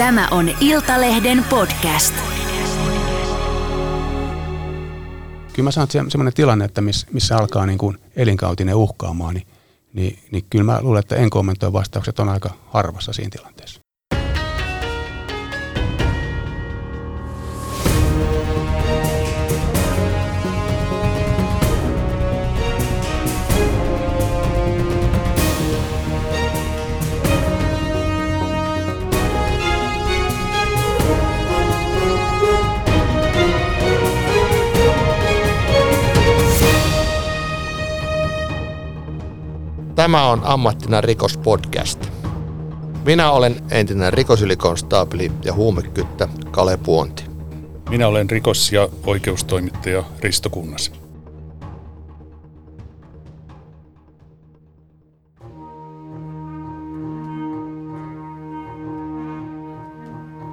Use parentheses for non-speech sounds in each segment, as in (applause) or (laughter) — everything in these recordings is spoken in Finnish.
Tämä on Iltalehden podcast. Kyllä mä sanon, että se- semmoinen tilanne, että miss, missä alkaa niin kuin elinkautinen uhkaamaan, niin, niin, niin kyllä mä luulen, että en kommentoi vastaukset on aika harvassa siinä tilanteessa. Tämä on Ammattina rikospodcast. Minä olen entinen rikosylikonstaapeli ja huumekyttä Kale Puonti. Minä olen rikos- ja oikeustoimittaja Risto Kunnas.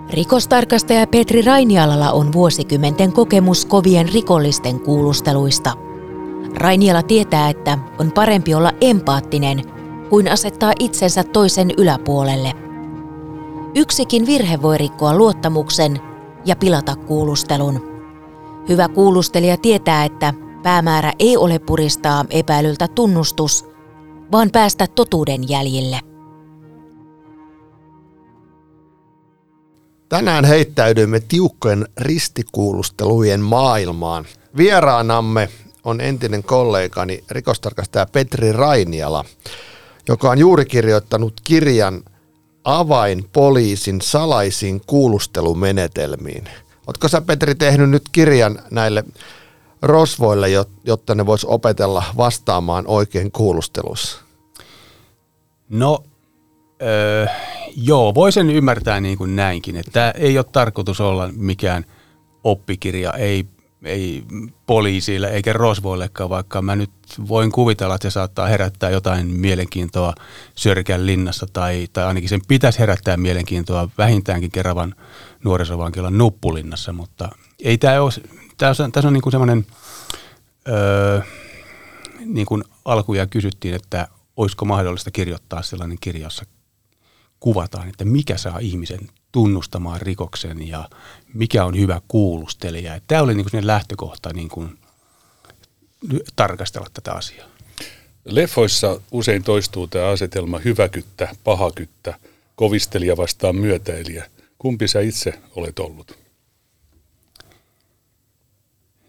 Rikostarkastaja Petri Rainialalla on vuosikymmenten kokemus kovien rikollisten kuulusteluista. Rainiala tietää, että on parempi olla empaattinen kuin asettaa itsensä toisen yläpuolelle. Yksikin virhe voi rikkoa luottamuksen ja pilata kuulustelun. Hyvä kuulustelija tietää, että päämäärä ei ole puristaa epäilyltä tunnustus, vaan päästä totuuden jäljille. Tänään heittäydyimme tiukkojen ristikuulustelujen maailmaan. Vieraanamme on entinen kollegani rikostarkastaja Petri Rainiala, joka on juuri kirjoittanut kirjan Avain poliisin salaisiin kuulustelumenetelmiin. Oletko sä Petri tehnyt nyt kirjan näille rosvoille, jot- jotta ne vois opetella vastaamaan oikein kuulustelussa? No, öö, joo, voisin ymmärtää niin kuin näinkin, että ei ole tarkoitus olla mikään oppikirja, ei, ei poliisille eikä rosvoillekaan, vaikka mä nyt voin kuvitella, että se saattaa herättää jotain mielenkiintoa Sörkän linnassa tai, tai ainakin sen pitäisi herättää mielenkiintoa vähintäänkin Keravan nuorisovankilan nuppulinnassa, mutta ei tämä ole, tässä on, tässä on niin semmoinen, öö, niin kuin alkuja kysyttiin, että olisiko mahdollista kirjoittaa sellainen kirja, jossa kuvataan, että mikä saa ihmisen tunnustamaan rikoksen ja mikä on hyvä kuulustelija. Tämä oli niin kuin lähtökohta niin kuin tarkastella tätä asiaa. Leffoissa usein toistuu tämä asetelma hyväkyttä, pahakyttä, kovistelija vastaan myötäilijä. Kumpi sä itse olet ollut?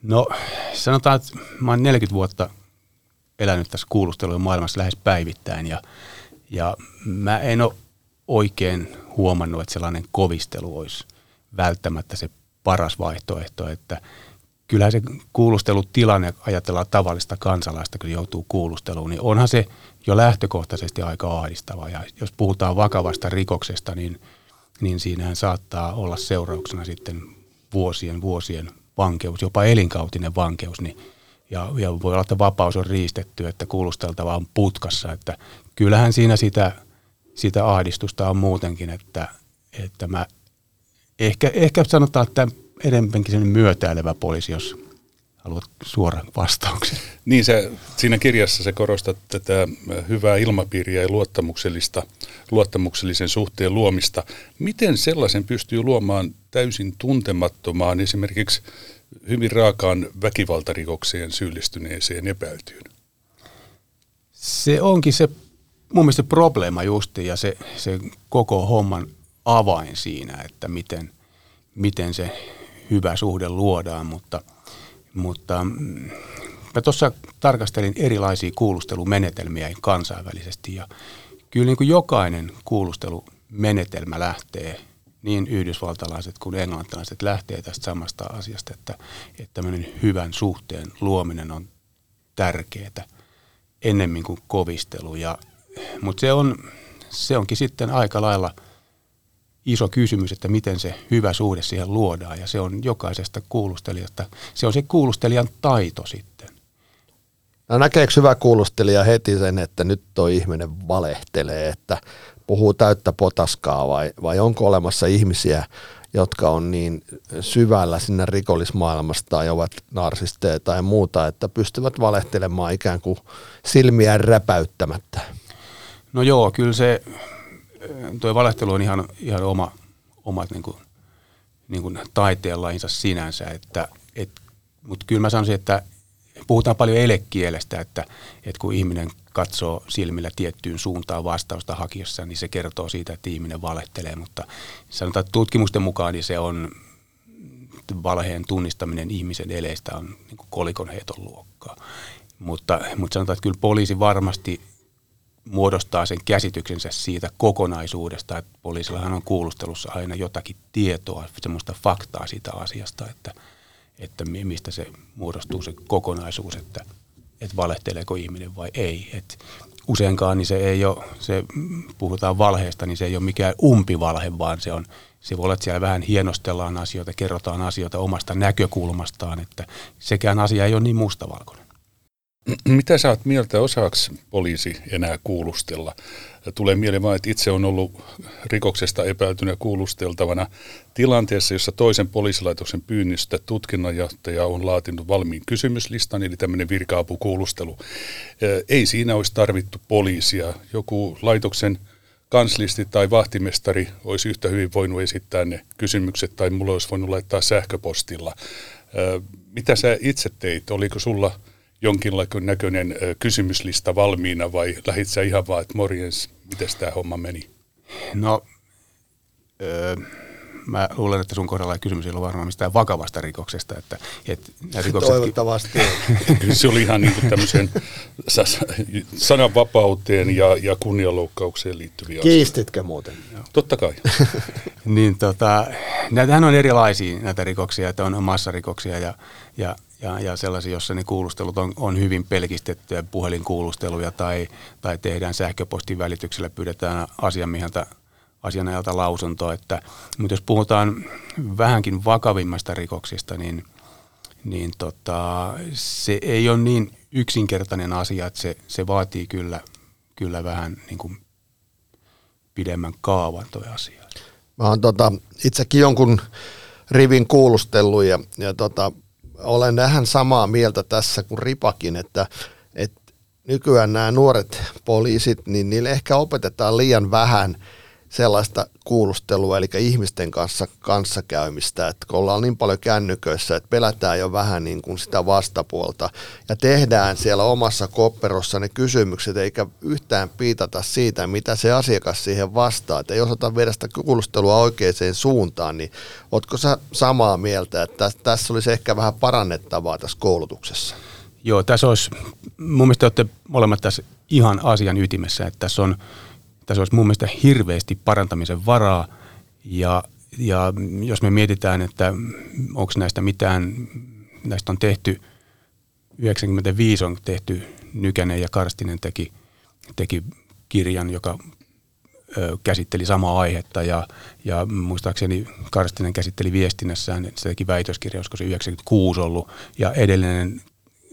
No sanotaan, että mä oon 40 vuotta elänyt tässä kuulustelujen maailmassa lähes päivittäin ja, ja mä en ole oikein huomannut, että sellainen kovistelu olisi välttämättä se paras vaihtoehto, että kyllähän se kuulustelutilanne, ajatellaan tavallista kansalaista, kun joutuu kuulusteluun, niin onhan se jo lähtökohtaisesti aika ahdistava. Ja jos puhutaan vakavasta rikoksesta, niin, niin siinähän saattaa olla seurauksena sitten vuosien, vuosien vankeus, jopa elinkautinen vankeus, niin ja, ja voi olla, että vapaus on riistetty, että kuulusteltava on putkassa, että kyllähän siinä sitä, sitä ahdistusta on muutenkin, että, että mä ehkä, ehkä sanotaan, että enemmänkin sellainen myötäilevä poliisi, jos haluat suoran vastauksen. Niin se, siinä kirjassa se korostat tätä hyvää ilmapiiriä ja luottamuksellista, luottamuksellisen suhteen luomista. Miten sellaisen pystyy luomaan täysin tuntemattomaan esimerkiksi hyvin raakaan väkivaltarikokseen syyllistyneeseen epäiltyyn? Se onkin se mun mielestä se probleema justi ja se, se koko homman avain siinä, että miten, miten se hyvä suhde luodaan, mutta, mutta mm, mä tuossa tarkastelin erilaisia kuulustelumenetelmiä kansainvälisesti ja kyllä niin kuin jokainen kuulustelumenetelmä lähtee, niin yhdysvaltalaiset kuin englantilaiset lähtee tästä samasta asiasta, että, että tämmöinen hyvän suhteen luominen on tärkeää ennemmin kuin kovistelu. Ja, mutta se, on, se onkin sitten aika lailla iso kysymys, että miten se hyvä suhde siihen luodaan. Ja se on jokaisesta kuulustelijasta, se on se kuulustelijan taito sitten. No näkeekö hyvä kuulustelija heti sen, että nyt toi ihminen valehtelee, että puhuu täyttä potaskaa vai, vai onko olemassa ihmisiä, jotka on niin syvällä sinne rikollismaailmasta tai ovat narsisteja tai muuta, että pystyvät valehtelemaan ikään kuin silmiään räpäyttämättä. No joo, kyllä se, tuo valehtelu on ihan, ihan oma, omat niin kuin, niin kuin taiteenlajinsa sinänsä. Että, et, mutta kyllä mä sanoisin, että puhutaan paljon elekielestä, että, että kun ihminen katsoo silmillä tiettyyn suuntaan vastausta hakiessa, niin se kertoo siitä, että ihminen valehtelee, mutta sanotaan, että tutkimusten mukaan niin se on valheen tunnistaminen ihmisen eleistä on niin kolikon heiton luokkaa. Mutta, mutta sanotaan, että kyllä poliisi varmasti muodostaa sen käsityksensä siitä kokonaisuudesta, että poliisillahan on kuulustelussa aina jotakin tietoa, semmoista faktaa siitä asiasta, että, että mistä se muodostuu se kokonaisuus, että, että valehteleeko ihminen vai ei. että useinkaan niin se ei ole, se, puhutaan valheesta, niin se ei ole mikään umpivalhe, vaan se on, se voi olla, että siellä vähän hienostellaan asioita, kerrotaan asioita omasta näkökulmastaan, että sekään asia ei ole niin mustavalkoinen. Mitä sä oot mieltä, osaako poliisi enää kuulustella? Tulee mieleen vain, että itse on ollut rikoksesta epäiltynä kuulusteltavana tilanteessa, jossa toisen poliisilaitoksen pyynnistä tutkinnanjohtaja on laatinut valmiin kysymyslistan, eli tämmöinen virka-apukuulustelu. Ei siinä olisi tarvittu poliisia. Joku laitoksen kanslisti tai vahtimestari olisi yhtä hyvin voinut esittää ne kysymykset, tai mulla olisi voinut laittaa sähköpostilla. Mitä sä itse teit? Oliko sulla jonkinlainen näköinen kysymyslista valmiina vai lähit sä ihan vaan, että morjens, miten tämä homma meni? No, öö, mä luulen, että sun kohdalla ei kysymys ei ole varmaan mistään vakavasta rikoksesta. Että, että rikokset... Toivottavasti. (laughs) se oli ihan niin kuin tämmöiseen sananvapauteen ja, ja kunnianloukkaukseen liittyviä Kiistitkö muuten? Totta kai. (laughs) niin tota, näitähän on erilaisia näitä rikoksia, että on massarikoksia ja, ja ja, ja sellaisia, jossa ne kuulustelut on, on hyvin pelkistettyjä, puhelinkuulusteluja tai, tai tehdään sähköpostin välityksellä, pyydetään asiamieheltä asianajalta lausuntoa. Että, mutta jos puhutaan vähänkin vakavimmasta rikoksista, niin, niin tota, se ei ole niin yksinkertainen asia, että se, se vaatii kyllä, kyllä vähän niin kuin pidemmän kaavan tuo asia. Mä oon tota, itsekin jonkun rivin kuulustellut ja, ja tota, olen vähän samaa mieltä tässä kuin Ripakin, että, että nykyään nämä nuoret poliisit, niin niille ehkä opetetaan liian vähän – sellaista kuulustelua, eli ihmisten kanssa kanssakäymistä, että kun ollaan niin paljon kännyköissä, että pelätään jo vähän niin kuin sitä vastapuolta ja tehdään siellä omassa kopperossa ne kysymykset, eikä yhtään piitata siitä, mitä se asiakas siihen vastaa, että ei osata viedä sitä kuulustelua oikeaan suuntaan, niin ootko sä samaa mieltä, että tässä olisi ehkä vähän parannettavaa tässä koulutuksessa? Joo, tässä olisi, mun mielestä olette molemmat tässä ihan asian ytimessä, että tässä on tässä olisi mun mielestä hirveästi parantamisen varaa. Ja, ja jos me mietitään, että onko näistä mitään, näistä on tehty, 95 on tehty, Nykänen ja Karstinen teki, teki kirjan, joka ö, käsitteli samaa aihetta. Ja, ja muistaakseni Karstinen käsitteli viestinnässään, se teki väitöskirja, olisiko se 96 ollut. Ja edellinen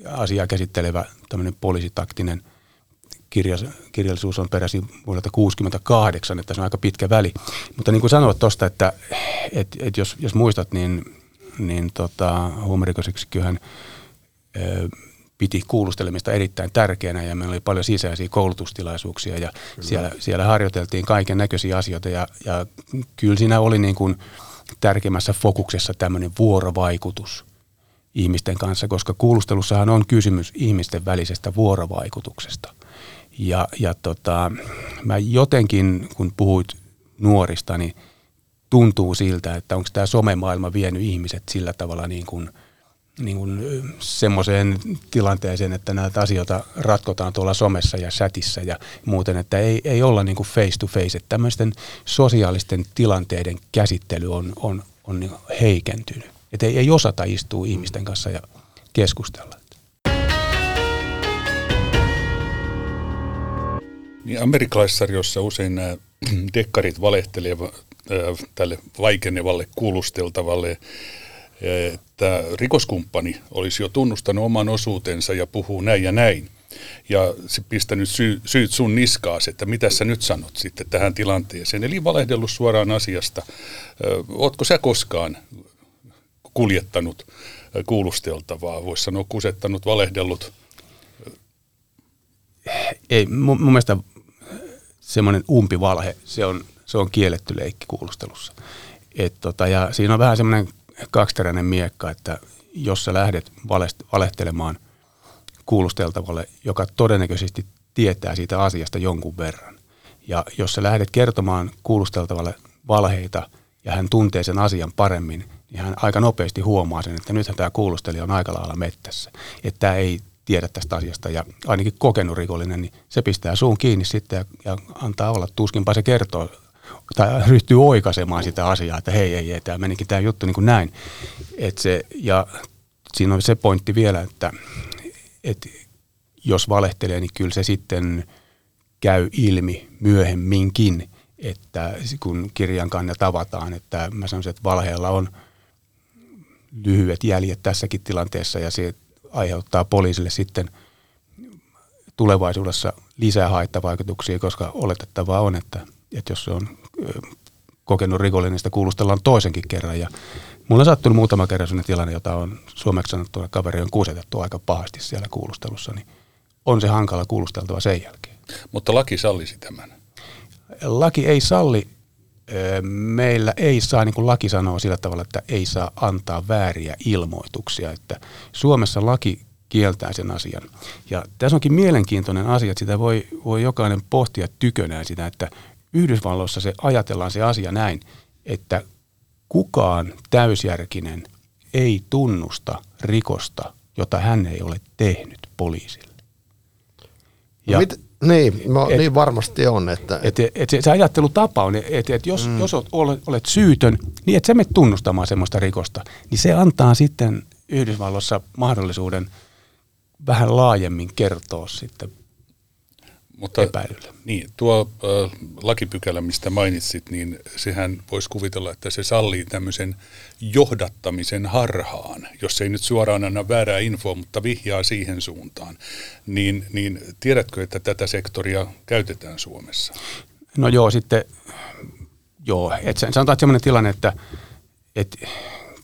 asiaa käsittelevä tämmöinen poliisitaktinen – kirjas, kirjallisuus on peräisin vuodelta 1968, että se on aika pitkä väli. Mutta niin kuin sanoit tuosta, että et, et jos, jos muistat, niin, niin tota, huumerikosyksikköhän piti kuulustelemista erittäin tärkeänä ja meillä oli paljon sisäisiä koulutustilaisuuksia ja siellä, siellä harjoiteltiin kaiken näköisiä asioita ja, ja kyllä siinä oli niin kuin tärkeimmässä fokuksessa tämmöinen vuorovaikutus ihmisten kanssa, koska kuulustelussahan on kysymys ihmisten välisestä vuorovaikutuksesta – ja, ja tota, mä jotenkin, kun puhuit nuorista, niin tuntuu siltä, että onko tämä somemaailma vienyt ihmiset sillä tavalla niin kuin, niin kuin semmoiseen tilanteeseen, että näitä asioita ratkotaan tuolla somessa ja chatissa ja muuten, että ei, ei olla niin kuin face to face, että tämmöisten sosiaalisten tilanteiden käsittely on, on, on niin heikentynyt. Että ei, ei osata istua ihmisten kanssa ja keskustella. Niin amerikkalaissarjossa usein nämä (clears throat) dekkarit valehtelevat äh, tälle vaikenevalle kuulusteltavalle, että rikoskumppani olisi jo tunnustanut oman osuutensa ja puhuu näin ja näin. Ja se pistänyt sy- syyt sun niskaasi, että mitä sä nyt sanot sitten tähän tilanteeseen. Eli valehdellut suoraan asiasta. Ootko sä koskaan kuljettanut kuulusteltavaa, voisi sanoa kusettanut, valehdellut? Ei, mun, mun mielestä semmoinen umpivalhe, se on, se on kielletty leikki kuulustelussa. Et tota, ja siinä on vähän semmoinen kaksiteräinen miekka, että jos sä lähdet valehtelemaan kuulusteltavalle, joka todennäköisesti tietää siitä asiasta jonkun verran. Ja jos sä lähdet kertomaan kuulusteltavalle valheita ja hän tuntee sen asian paremmin, niin hän aika nopeasti huomaa sen, että nythän tämä kuulustelija on aika lailla mettässä. Että tämä ei tiedä tästä asiasta ja ainakin kokenut rikollinen, niin se pistää suun kiinni sitten ja, ja antaa olla. Tuskinpa se kertoo tai ryhtyy oikaisemaan sitä asiaa, että hei, ei, ei tämä menikin tämä juttu niin kuin näin. Et se, ja siinä on se pointti vielä, että, että jos valehtelee, niin kyllä se sitten käy ilmi myöhemminkin, että kun kirjan kanssa tavataan, että mä sanoisin, että valheella on lyhyet jäljet tässäkin tilanteessa ja se aiheuttaa poliisille sitten tulevaisuudessa lisää haittavaikutuksia, koska oletettavaa on, että, että jos se on kokenut rikollinen, niin sitä kuulustellaan toisenkin kerran. Ja mulla on sattunut muutama kerran sellainen tilanne, jota on suomeksi sanottuna kaveri on kuusetettu aika pahasti siellä kuulustelussa, niin on se hankala kuulusteltava sen jälkeen. Mutta laki sallisi tämän? Laki ei salli. Meillä ei saa, niin kuin laki sanoo sillä tavalla, että ei saa antaa vääriä ilmoituksia. Että Suomessa laki kieltää sen asian. Ja tässä onkin mielenkiintoinen asia, että sitä voi, voi jokainen pohtia tykönään sitä, että Yhdysvalloissa se ajatellaan se asia näin, että kukaan täysjärkinen ei tunnusta rikosta, jota hän ei ole tehnyt poliisille. No ja, Mit, niin, no, et, niin varmasti on. Että, et, et, et se, se ajattelutapa on, että et jos, mm. jos olet, olet syytön, niin et sä mene tunnustamaan semmoista rikosta, niin se antaa sitten Yhdysvalloissa mahdollisuuden vähän laajemmin kertoa sitten mutta, epäilyllä. Niin, tuo äh, lakipykälä, mistä mainitsit, niin sehän voisi kuvitella, että se sallii tämmöisen johdattamisen harhaan, jos ei nyt suoraan anna väärää infoa, mutta vihjaa siihen suuntaan. Niin, niin tiedätkö, että tätä sektoria käytetään Suomessa? No joo, sitten joo, et sanotaan, että sellainen tilanne, että, että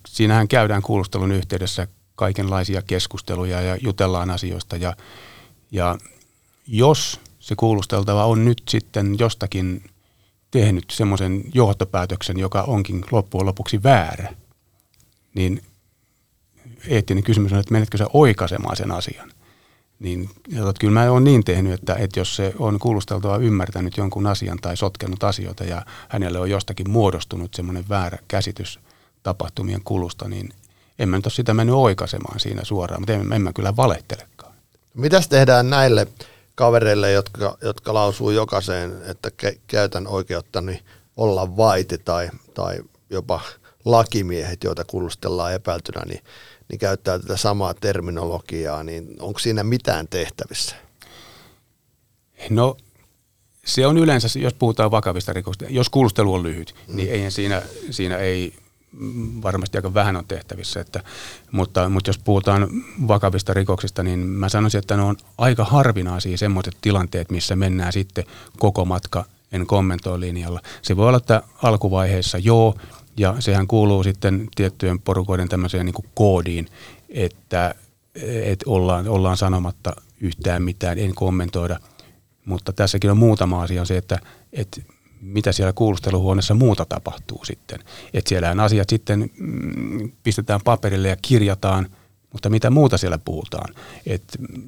siinähän käydään kuulustelun yhteydessä kaikenlaisia keskusteluja ja jutellaan asioista ja, ja jos se kuulusteltava on nyt sitten jostakin tehnyt semmoisen johtopäätöksen, joka onkin loppujen lopuksi väärä, niin eettinen kysymys on, että menetkö sä oikaisemaan sen asian. Niin että kyllä mä oon niin tehnyt, että, että jos se on kuulusteltava ymmärtänyt jonkun asian tai sotkenut asioita ja hänelle on jostakin muodostunut semmoinen väärä käsitys tapahtumien kulusta, niin en mä nyt ole sitä mennyt oikaisemaan siinä suoraan, mutta en, en mä kyllä valehtelekaan. Mitäs tehdään näille kavereille, jotka, jotka lausuu jokaiseen, että ke, käytän oikeuttani olla vaiti tai, tai jopa lakimiehet, joita kuulustellaan epäiltynä, niin, niin käyttää tätä samaa terminologiaa, niin onko siinä mitään tehtävissä? No se on yleensä, jos puhutaan vakavista rikoksista, jos kuulustelu on lyhyt, mm. niin eihän siinä, siinä ei varmasti aika vähän on tehtävissä. Että, mutta, mutta jos puhutaan vakavista rikoksista, niin mä sanoisin, että ne on aika harvinaisia semmoiset tilanteet, missä mennään sitten koko matka en kommentoi linjalla. Se voi olla, että alkuvaiheessa joo, ja sehän kuuluu sitten tiettyjen porukoiden tämmöiseen niin koodiin, että, että ollaan, ollaan sanomatta yhtään mitään, en kommentoida. Mutta tässäkin on muutama asia, on se, että, että mitä siellä kuulusteluhuoneessa muuta tapahtuu sitten. Että siellähän asiat sitten mm, pistetään paperille ja kirjataan, mutta mitä muuta siellä puhutaan. Et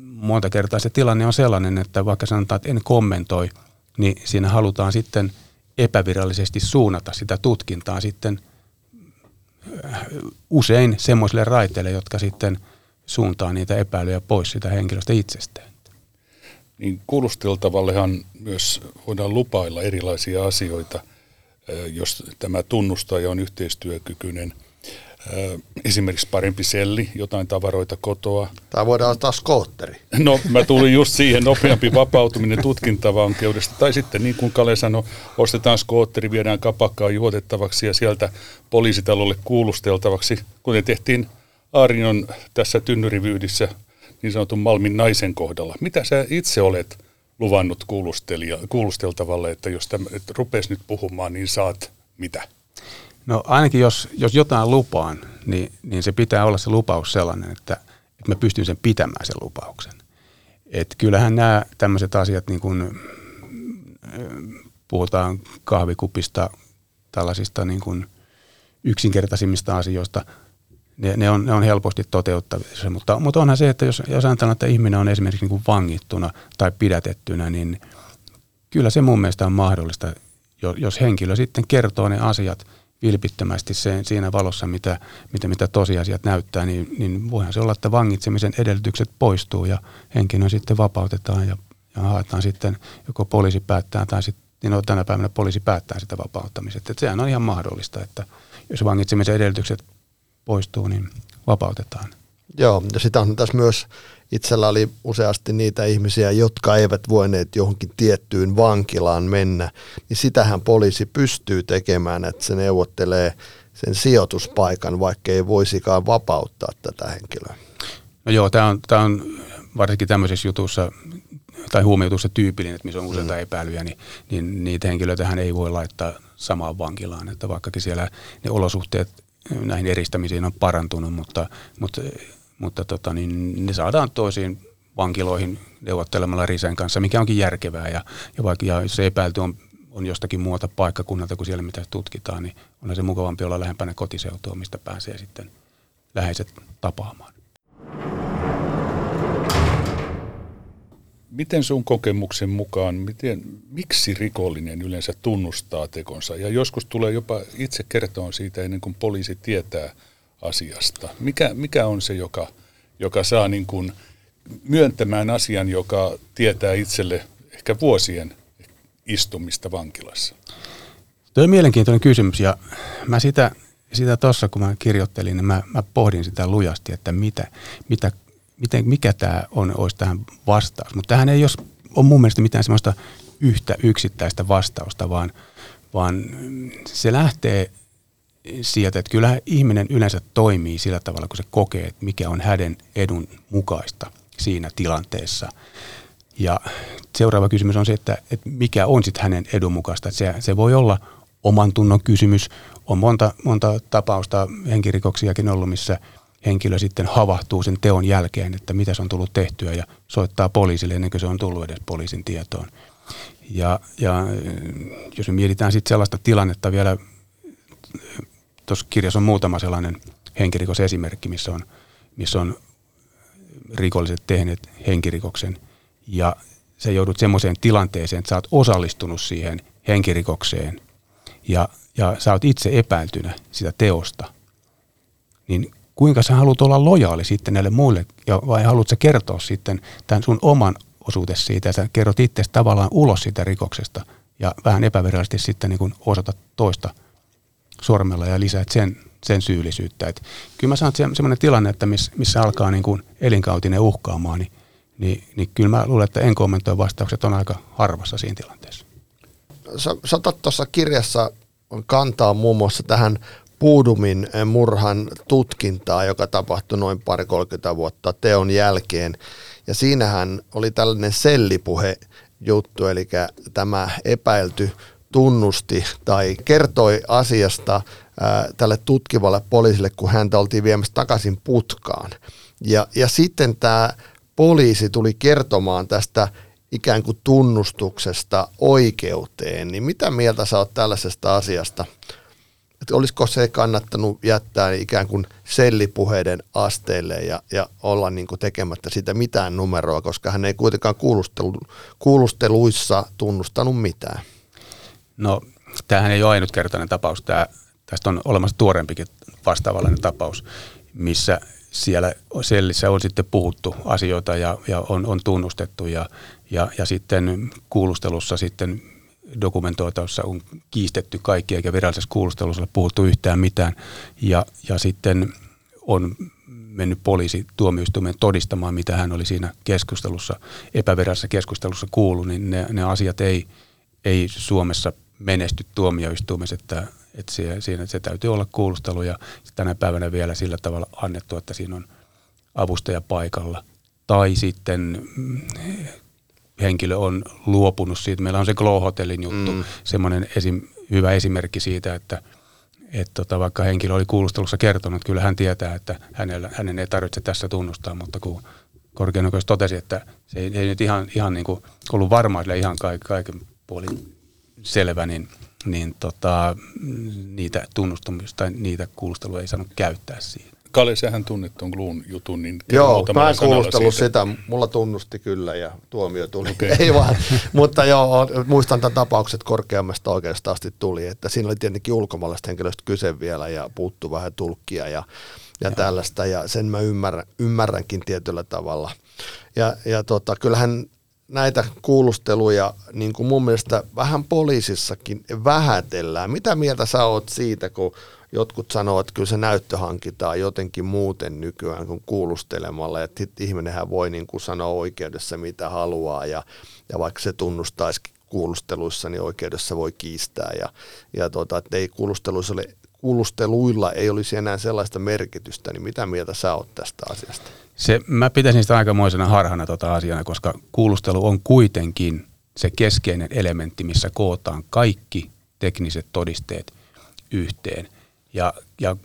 monta kertaa se tilanne on sellainen, että vaikka sanotaan, että en kommentoi, niin siinä halutaan sitten epävirallisesti suunnata sitä tutkintaa sitten äh, usein semmoisille raiteille, jotka sitten suuntaa niitä epäilyjä pois sitä henkilöstä itsestään niin kuulusteltavallehan myös voidaan lupailla erilaisia asioita, jos tämä tunnustaja on yhteistyökykyinen. Esimerkiksi parempi selli, jotain tavaroita kotoa. Tai voidaan ottaa skootteri. No mä tulin just siihen, nopeampi vapautuminen tutkintavankeudesta. Tai sitten niin kuin Kale sanoi, ostetaan skootteri, viedään kapakkaa juotettavaksi ja sieltä poliisitalolle kuulusteltavaksi, kuten tehtiin Aarion tässä tynnyrivyydissä – niin sanotun Malmin naisen kohdalla. Mitä sä itse olet luvannut kuulusteltavalle, että jos tämä, että rupes nyt puhumaan, niin saat mitä? No ainakin jos, jos jotain lupaan, niin, niin se pitää olla se lupaus sellainen, että, että mä pystyn sen pitämään sen lupauksen. Et kyllähän nämä tämmöiset asiat, niin kun puhutaan kahvikupista, tällaisista niin kun yksinkertaisimmista asioista, ne, ne, on, ne on helposti toteuttavissa. Mutta, mutta onhan se, että jos, jos ajatellaan, että ihminen on esimerkiksi niin kuin vangittuna tai pidätettynä, niin kyllä se mun mielestä on mahdollista, jos henkilö sitten kertoo ne asiat vilpittömästi sen, siinä valossa, mitä, mitä, mitä tosiasiat näyttää, niin, niin voihan se olla, että vangitsemisen edellytykset poistuu ja henkilö sitten vapautetaan ja, ja haetaan sitten, joko poliisi päättää tai sitten, niin no, tänä päivänä poliisi päättää sitä vapauttamisesta. Että sehän on ihan mahdollista, että jos vangitsemisen edellytykset poistuu, niin vapautetaan. Joo, ja sitä on tässä myös, itsellä oli useasti niitä ihmisiä, jotka eivät voineet johonkin tiettyyn vankilaan mennä, niin sitähän poliisi pystyy tekemään, että se neuvottelee sen sijoituspaikan, vaikka ei voisikaan vapauttaa tätä henkilöä. No joo, tämä on, tämä on varsinkin tämmöisessä jutussa tai huomioitussa tyypillinen, että missä on useita mm. epäilyjä, niin, niin niitä henkilöitä ei voi laittaa samaan vankilaan, että vaikkakin siellä ne olosuhteet näihin eristämisiin on parantunut, mutta, mutta, mutta tota, niin ne saadaan toisiin vankiloihin neuvottelemalla Risen kanssa, mikä onkin järkevää. Ja, ja vaikka ja se epäilty on, on jostakin muuta paikkakunnalta kuin siellä, mitä tutkitaan, niin on se mukavampi olla lähempänä kotiseutua, mistä pääsee sitten läheiset tapaamaan. Miten sun kokemuksen mukaan, miten, miksi rikollinen yleensä tunnustaa tekonsa? Ja joskus tulee jopa itse kertoa siitä ennen kuin poliisi tietää asiasta. Mikä, mikä on se, joka, joka saa niin kuin myöntämään asian, joka tietää itselle ehkä vuosien istumista vankilassa? Tuo on mielenkiintoinen kysymys ja mä sitä, sitä kun mä kirjoittelin, niin mä, mä pohdin sitä lujasti, että mitä, mitä miten, mikä tämä on, olisi tähän vastaus. Mutta tähän ei ole, ole mun mielestä mitään sellaista yhtä yksittäistä vastausta, vaan, vaan se lähtee sieltä, että kyllä ihminen yleensä toimii sillä tavalla, kun se kokee, että mikä on hänen edun mukaista siinä tilanteessa. Ja seuraava kysymys on se, että, että mikä on sitten hänen edun mukaista. Se, se voi olla oman tunnon kysymys. On monta, monta tapausta henkirikoksiakin ollut, missä – henkilö sitten havahtuu sen teon jälkeen, että mitä se on tullut tehtyä ja soittaa poliisille ennen kuin se on tullut edes poliisin tietoon. Ja, ja jos me mietitään sitten sellaista tilannetta vielä, tuossa kirjassa on muutama sellainen henkirikosesimerkki, missä on, missä on rikolliset tehneet henkirikoksen ja sä joudut semmoiseen tilanteeseen, että sä oot osallistunut siihen henkirikokseen ja, ja sä oot itse epäiltynä sitä teosta, niin kuinka sä haluat olla lojaali sitten näille muille, ja vai haluat sä kertoa sitten tämän sun oman osuutes siitä, ja sä kerrot itse tavallaan ulos siitä rikoksesta, ja vähän epävirallisesti sitten niin osoitat toista sormella ja lisäät sen, sen syyllisyyttä. Et kyllä mä sanon, että semmoinen tilanne, että miss, missä alkaa niin kuin elinkautinen uhkaamaan, niin, niin, niin kyllä mä luulen, että en kommentoi vastaukset on aika harvassa siinä tilanteessa. Sä, sä otat tuossa kirjassa kantaa muun muassa tähän Puudumin eh, murhan tutkintaa, joka tapahtui noin pari 30 vuotta teon jälkeen. Ja siinähän oli tällainen sellipuhe juttu, eli tämä epäilty tunnusti tai kertoi asiasta ää, tälle tutkivalle poliisille, kun häntä oltiin viemässä takaisin putkaan. Ja, ja sitten tämä poliisi tuli kertomaan tästä ikään kuin tunnustuksesta oikeuteen, niin mitä mieltä sä oot tällaisesta asiasta? Että olisiko se kannattanut jättää ikään kuin sellipuheiden asteelle ja, ja olla niin kuin tekemättä sitä mitään numeroa, koska hän ei kuitenkaan kuulustelu, kuulusteluissa tunnustanut mitään. No, tämähän ei ole ainutkertainen tapaus. Tämä, tästä on olemassa tuorempikin vastaavallainen tapaus, missä siellä sellissä on sitten puhuttu asioita ja, ja on, on tunnustettu ja, ja, ja sitten kuulustelussa sitten dokumentoitaessa on kiistetty kaikki eikä virallisessa kuulustelussa ole puhuttu yhtään mitään. Ja, ja sitten on mennyt poliisi tuomioistuimeen todistamaan, mitä hän oli siinä keskustelussa, epävirallisessa keskustelussa kuullut, niin ne, ne asiat ei, ei Suomessa menesty tuomioistuimessa, että, että se, siinä, se täytyy olla kuulustelu ja tänä päivänä vielä sillä tavalla annettu, että siinä on avustaja paikalla. Tai sitten henkilö on luopunut siitä. Meillä on se Glow Hotelin juttu, mm. semmoinen esim, hyvä esimerkki siitä, että et tota, vaikka henkilö oli kuulustelussa kertonut, että kyllä hän tietää, että hänellä, hänen ei tarvitse tässä tunnustaa, mutta kun korkean totesi, että se ei, ei nyt ihan, ihan niin kuin ollut varmaan ihan kaiken, kaiken puolin selvä, niin, niin tota, niitä tunnustumista tai niitä kuulusteluja ei saanut käyttää siinä. Kalle, sähän tunnet tuon Gluun jutun, niin Joo, mä en kuulustellut siitä. sitä. Mulla tunnusti kyllä ja tuomio tuli. Okei. (laughs) Ei vaan. Mutta joo, muistan tämän tapauksen, että korkeammasta oikeudesta asti tuli. Että siinä oli tietenkin ulkomaalaisesta henkilöstä kyse vielä ja puuttu vähän tulkkia ja, ja tällaista. Ja sen mä ymmärrän, ymmärränkin tietyllä tavalla. Ja, ja tota, kyllähän näitä kuulusteluja niin kuin mun mielestä vähän poliisissakin vähätellään. Mitä mieltä sä oot siitä, kun jotkut sanoo, että kyllä se näyttö hankitaan jotenkin muuten nykyään kuin kuulustelemalla, että ihminenhän voi niin kuin sanoa oikeudessa mitä haluaa ja, ja vaikka se tunnustaisi kuulusteluissa, niin oikeudessa voi kiistää ja, ja tota, että ei kuulusteluissa ole, kuulusteluilla ei olisi enää sellaista merkitystä, niin mitä mieltä sä oot tästä asiasta? Se, mä pitäisin sitä aikamoisena harhana tota asiana, koska kuulustelu on kuitenkin se keskeinen elementti, missä kootaan kaikki tekniset todisteet yhteen. Ja, ja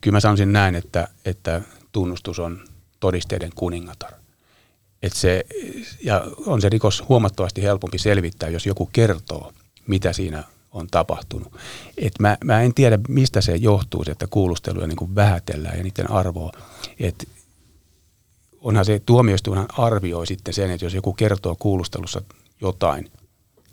kyllä mä sanoisin näin, että, että tunnustus on todisteiden kuningatar. Et se, ja on se rikos huomattavasti helpompi selvittää, jos joku kertoo, mitä siinä on tapahtunut. Et mä, mä en tiedä, mistä se johtuu, että kuulusteluja niin kuin vähätellään ja niiden arvoa. Et onhan se tuomioistuinhan arvioi sitten sen, että jos joku kertoo kuulustelussa jotain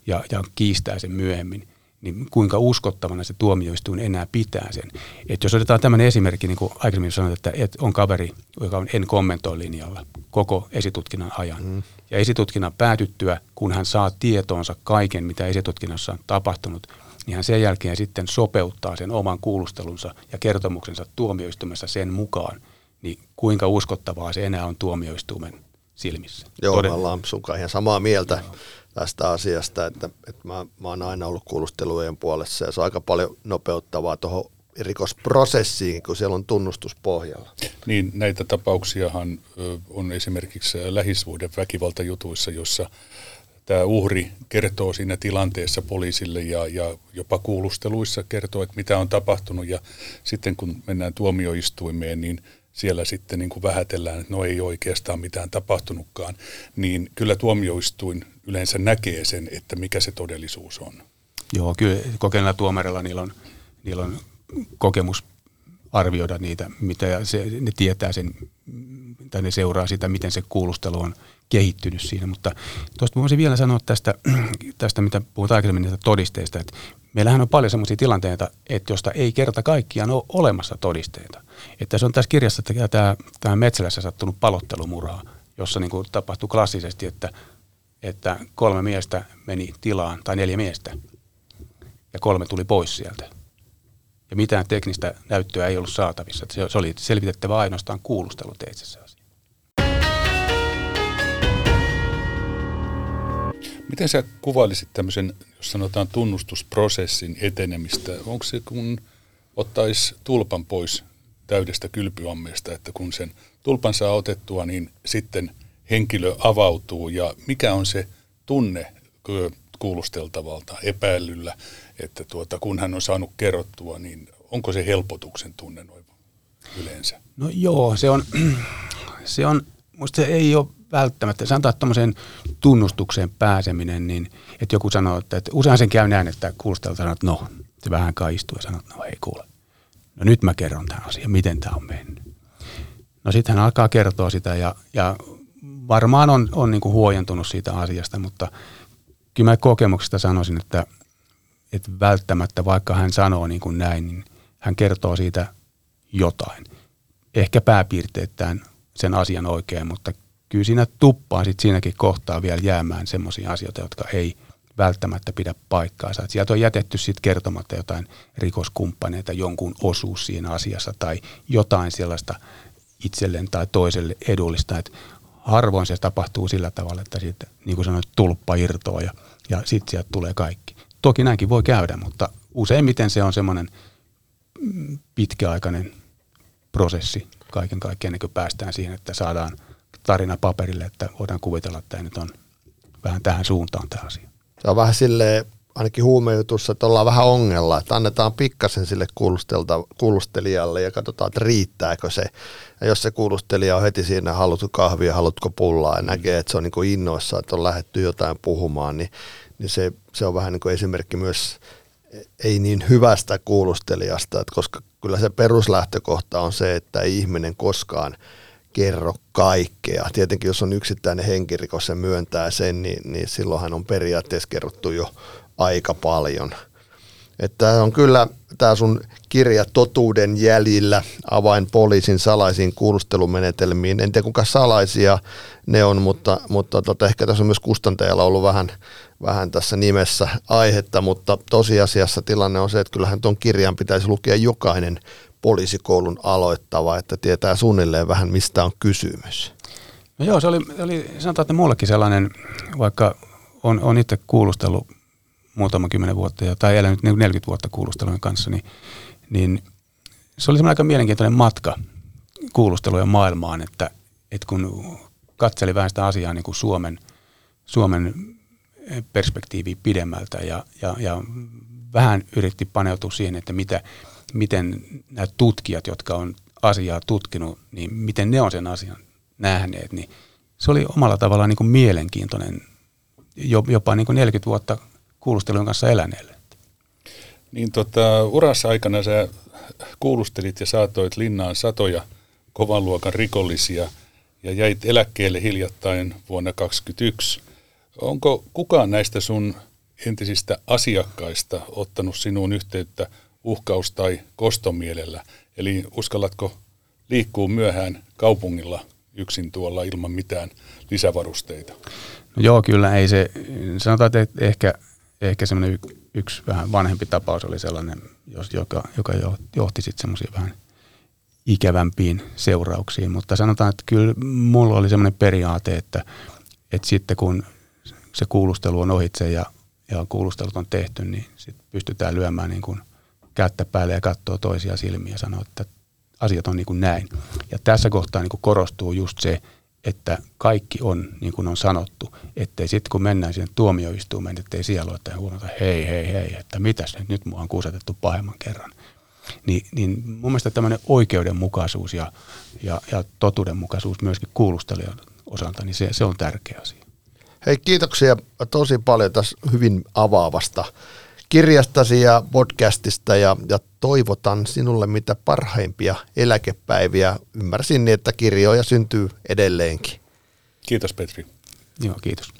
ja, ja kiistää sen myöhemmin, niin kuinka uskottavana se tuomioistuin enää pitää sen. Et jos otetaan tämmöinen esimerkki, niin kuin aikaisemmin sanoit, että, että on kaveri, joka on en kommentoi linjalla koko esitutkinnan ajan. Mm. Ja esitutkinnan päätyttyä, kun hän saa tietoonsa kaiken, mitä esitutkinnassa on tapahtunut, niin hän sen jälkeen sitten sopeuttaa sen oman kuulustelunsa ja kertomuksensa tuomioistuimessa sen mukaan, niin kuinka uskottavaa se enää on tuomioistuimen silmissä. Joo, Toden- ollaan sun kanssa ihan samaa mieltä tästä asiasta, että, että mä, mä oon aina ollut kuulustelujen puolessa ja se on aika paljon nopeuttavaa tuohon rikosprosessiin, kun siellä on tunnustus pohjalla. Niin, näitä tapauksiahan on esimerkiksi lähisuhden väkivaltajutuissa, jossa tämä uhri kertoo siinä tilanteessa poliisille ja, ja jopa kuulusteluissa kertoo, että mitä on tapahtunut ja sitten kun mennään tuomioistuimeen, niin siellä sitten niin kuin vähätellään, että no ei oikeastaan mitään tapahtunutkaan, niin kyllä tuomioistuin yleensä näkee sen, että mikä se todellisuus on. Joo, kyllä kokeneella tuomarilla niillä on, niillä on kokemus arvioida niitä, mitä se, ne tietää sen, tai ne seuraa sitä, miten se kuulustelu on kehittynyt siinä. Mutta tuosta voisin vielä sanoa tästä, (clears throat) tästä mitä puhutaan aikaisemmin niistä todisteista, että meillähän on paljon sellaisia tilanteita, että josta ei kerta kaikkiaan ole olemassa todisteita. Että se on tässä kirjassa että tämä, tämä Metsälässä sattunut palottelumurha, jossa niin kuin tapahtui klassisesti, että, että kolme miestä meni tilaan, tai neljä miestä, ja kolme tuli pois sieltä. Ja mitään teknistä näyttöä ei ollut saatavissa. Se, se oli selvitettävä ainoastaan kuulusteluteitse se asia. Miten sä kuvailisit tämmöisen, jos sanotaan tunnustusprosessin etenemistä? Onko se, kun ottaisi tulpan pois täydestä kylpyammeesta, että kun sen tulpan saa otettua, niin sitten henkilö avautuu ja mikä on se tunne kuulusteltavalta epäilyllä, että tuota, kun hän on saanut kerrottua, niin onko se helpotuksen tunne noin yleensä? No joo, se on, (clears throat) se on, musta se ei ole välttämättä, sanotaan, tuommoiseen tunnustukseen pääseminen, niin että joku sanoo, että, että usein sen käy näin, että kuulustelija sanoo, että no, se vähän kaistuu ja sanoo, että no ei kuule. No nyt mä kerron tämän asian, miten tämä on mennyt. No sitten hän alkaa kertoa sitä ja, ja varmaan on, on niin kuin huojentunut siitä asiasta, mutta kyllä mä kokemuksesta sanoisin, että, että välttämättä vaikka hän sanoo niin kuin näin, niin hän kertoo siitä jotain. Ehkä pääpiirteittäin sen asian oikein, mutta kyllä siinä tuppaa sit siinäkin kohtaa vielä jäämään semmoisia asioita, jotka ei välttämättä pidä paikkaansa. Et sieltä on jätetty sitten kertomatta jotain rikoskumppaneita, jonkun osuus siinä asiassa tai jotain sellaista itselleen tai toiselle edullista. Et harvoin se tapahtuu sillä tavalla, että siitä, niin kuin sanoit, tulppa irtoaa ja, ja sitten sieltä tulee kaikki. Toki näinkin voi käydä, mutta useimmiten se on semmoinen mm, pitkäaikainen prosessi kaiken kaikkiaan, ennen kuin päästään siihen, että saadaan tarina paperille, että voidaan kuvitella, että tämä nyt on vähän tähän suuntaan tämä asia. Se on vähän silleen, ainakin huumejutussa, että ollaan vähän ongella, että annetaan pikkasen sille kuulustelijalle ja katsotaan, että riittääkö se. Ja jos se kuulustelija on heti siinä, haluatko kahvia, haluatko pullaa ja näkee, että se on niin innoissa, että on lähetty jotain puhumaan, niin, niin se, se on vähän niin kuin esimerkki myös ei niin hyvästä kuulustelijasta, että koska kyllä se peruslähtökohta on se, että ei ihminen koskaan kerro kaikkea. Tietenkin jos on yksittäinen henkirikos ja myöntää sen, niin, niin silloinhan on periaatteessa kerrottu jo aika paljon. Että on kyllä tämä sun kirja Totuuden jäljillä, avain poliisin salaisiin kuulustelumenetelmiin. En tiedä kuinka salaisia ne on, mutta, mutta tota, ehkä tässä on myös kustantajalla ollut vähän, vähän tässä nimessä aihetta, mutta tosiasiassa tilanne on se, että kyllähän tuon kirjan pitäisi lukea jokainen poliisikoulun aloittava, että tietää suunnilleen vähän mistä on kysymys. No joo, se oli, oli sanotaan, että mullekin sellainen, vaikka on, on itse kuulustellut muutama kymmenen vuotta ja, tai elänyt 40 niinku vuotta kuulustelujen kanssa, niin, niin se oli aika mielenkiintoinen matka kuulustelujen maailmaan, että, että kun katseli vähän sitä asiaa niin kuin Suomen, Suomen perspektiiviä pidemmältä ja, ja, ja vähän yritti paneutua siihen, että mitä, miten nämä tutkijat, jotka on asiaa tutkinut, niin miten ne on sen asian nähneet, niin se oli omalla tavallaan niin kuin mielenkiintoinen jopa niin kuin 40 vuotta kuulustelujen kanssa eläneelle. Niin tota, urassa aikana sä kuulustelit ja saatoit linnaan satoja kovan luokan rikollisia ja jäit eläkkeelle hiljattain vuonna 2021. Onko kukaan näistä sun entisistä asiakkaista ottanut sinuun yhteyttä uhkaus- tai kostomielellä? Eli uskallatko liikkuu myöhään kaupungilla yksin tuolla ilman mitään lisävarusteita? No joo, kyllä ei se, sanotaan, että ehkä ehkä semmoinen yksi vähän vanhempi tapaus oli sellainen, joka, joka johti sitten semmoisiin vähän ikävämpiin seurauksiin. Mutta sanotaan, että kyllä mulla oli semmoinen periaate, että, että sitten kun se kuulustelu on ohitse ja, ja kuulustelut on tehty, niin sitten pystytään lyömään niin kuin kättä päälle ja katsoa toisia silmiä ja sanoa, että asiat on niin kuin näin. Ja tässä kohtaa niin kuin korostuu just se, että kaikki on niin kuin on sanottu, ettei sitten kun mennään sinne tuomioistuimeen, ettei siellä ole, että huomata, hei, hei, hei, että mitäs nyt, nyt mua on kuusetettu pahemman kerran. Ni, niin mun mielestä tämmöinen oikeudenmukaisuus ja, ja, ja totuudenmukaisuus myöskin kuulustelijan osalta, niin se, se on tärkeä asia. Hei, kiitoksia tosi paljon tässä hyvin avaavasta kirjastasi ja podcastista ja, ja toivotan sinulle mitä parhaimpia eläkepäiviä. Ymmärsin niin, että kirjoja syntyy edelleenkin. Kiitos Petri. Joo, kiitos.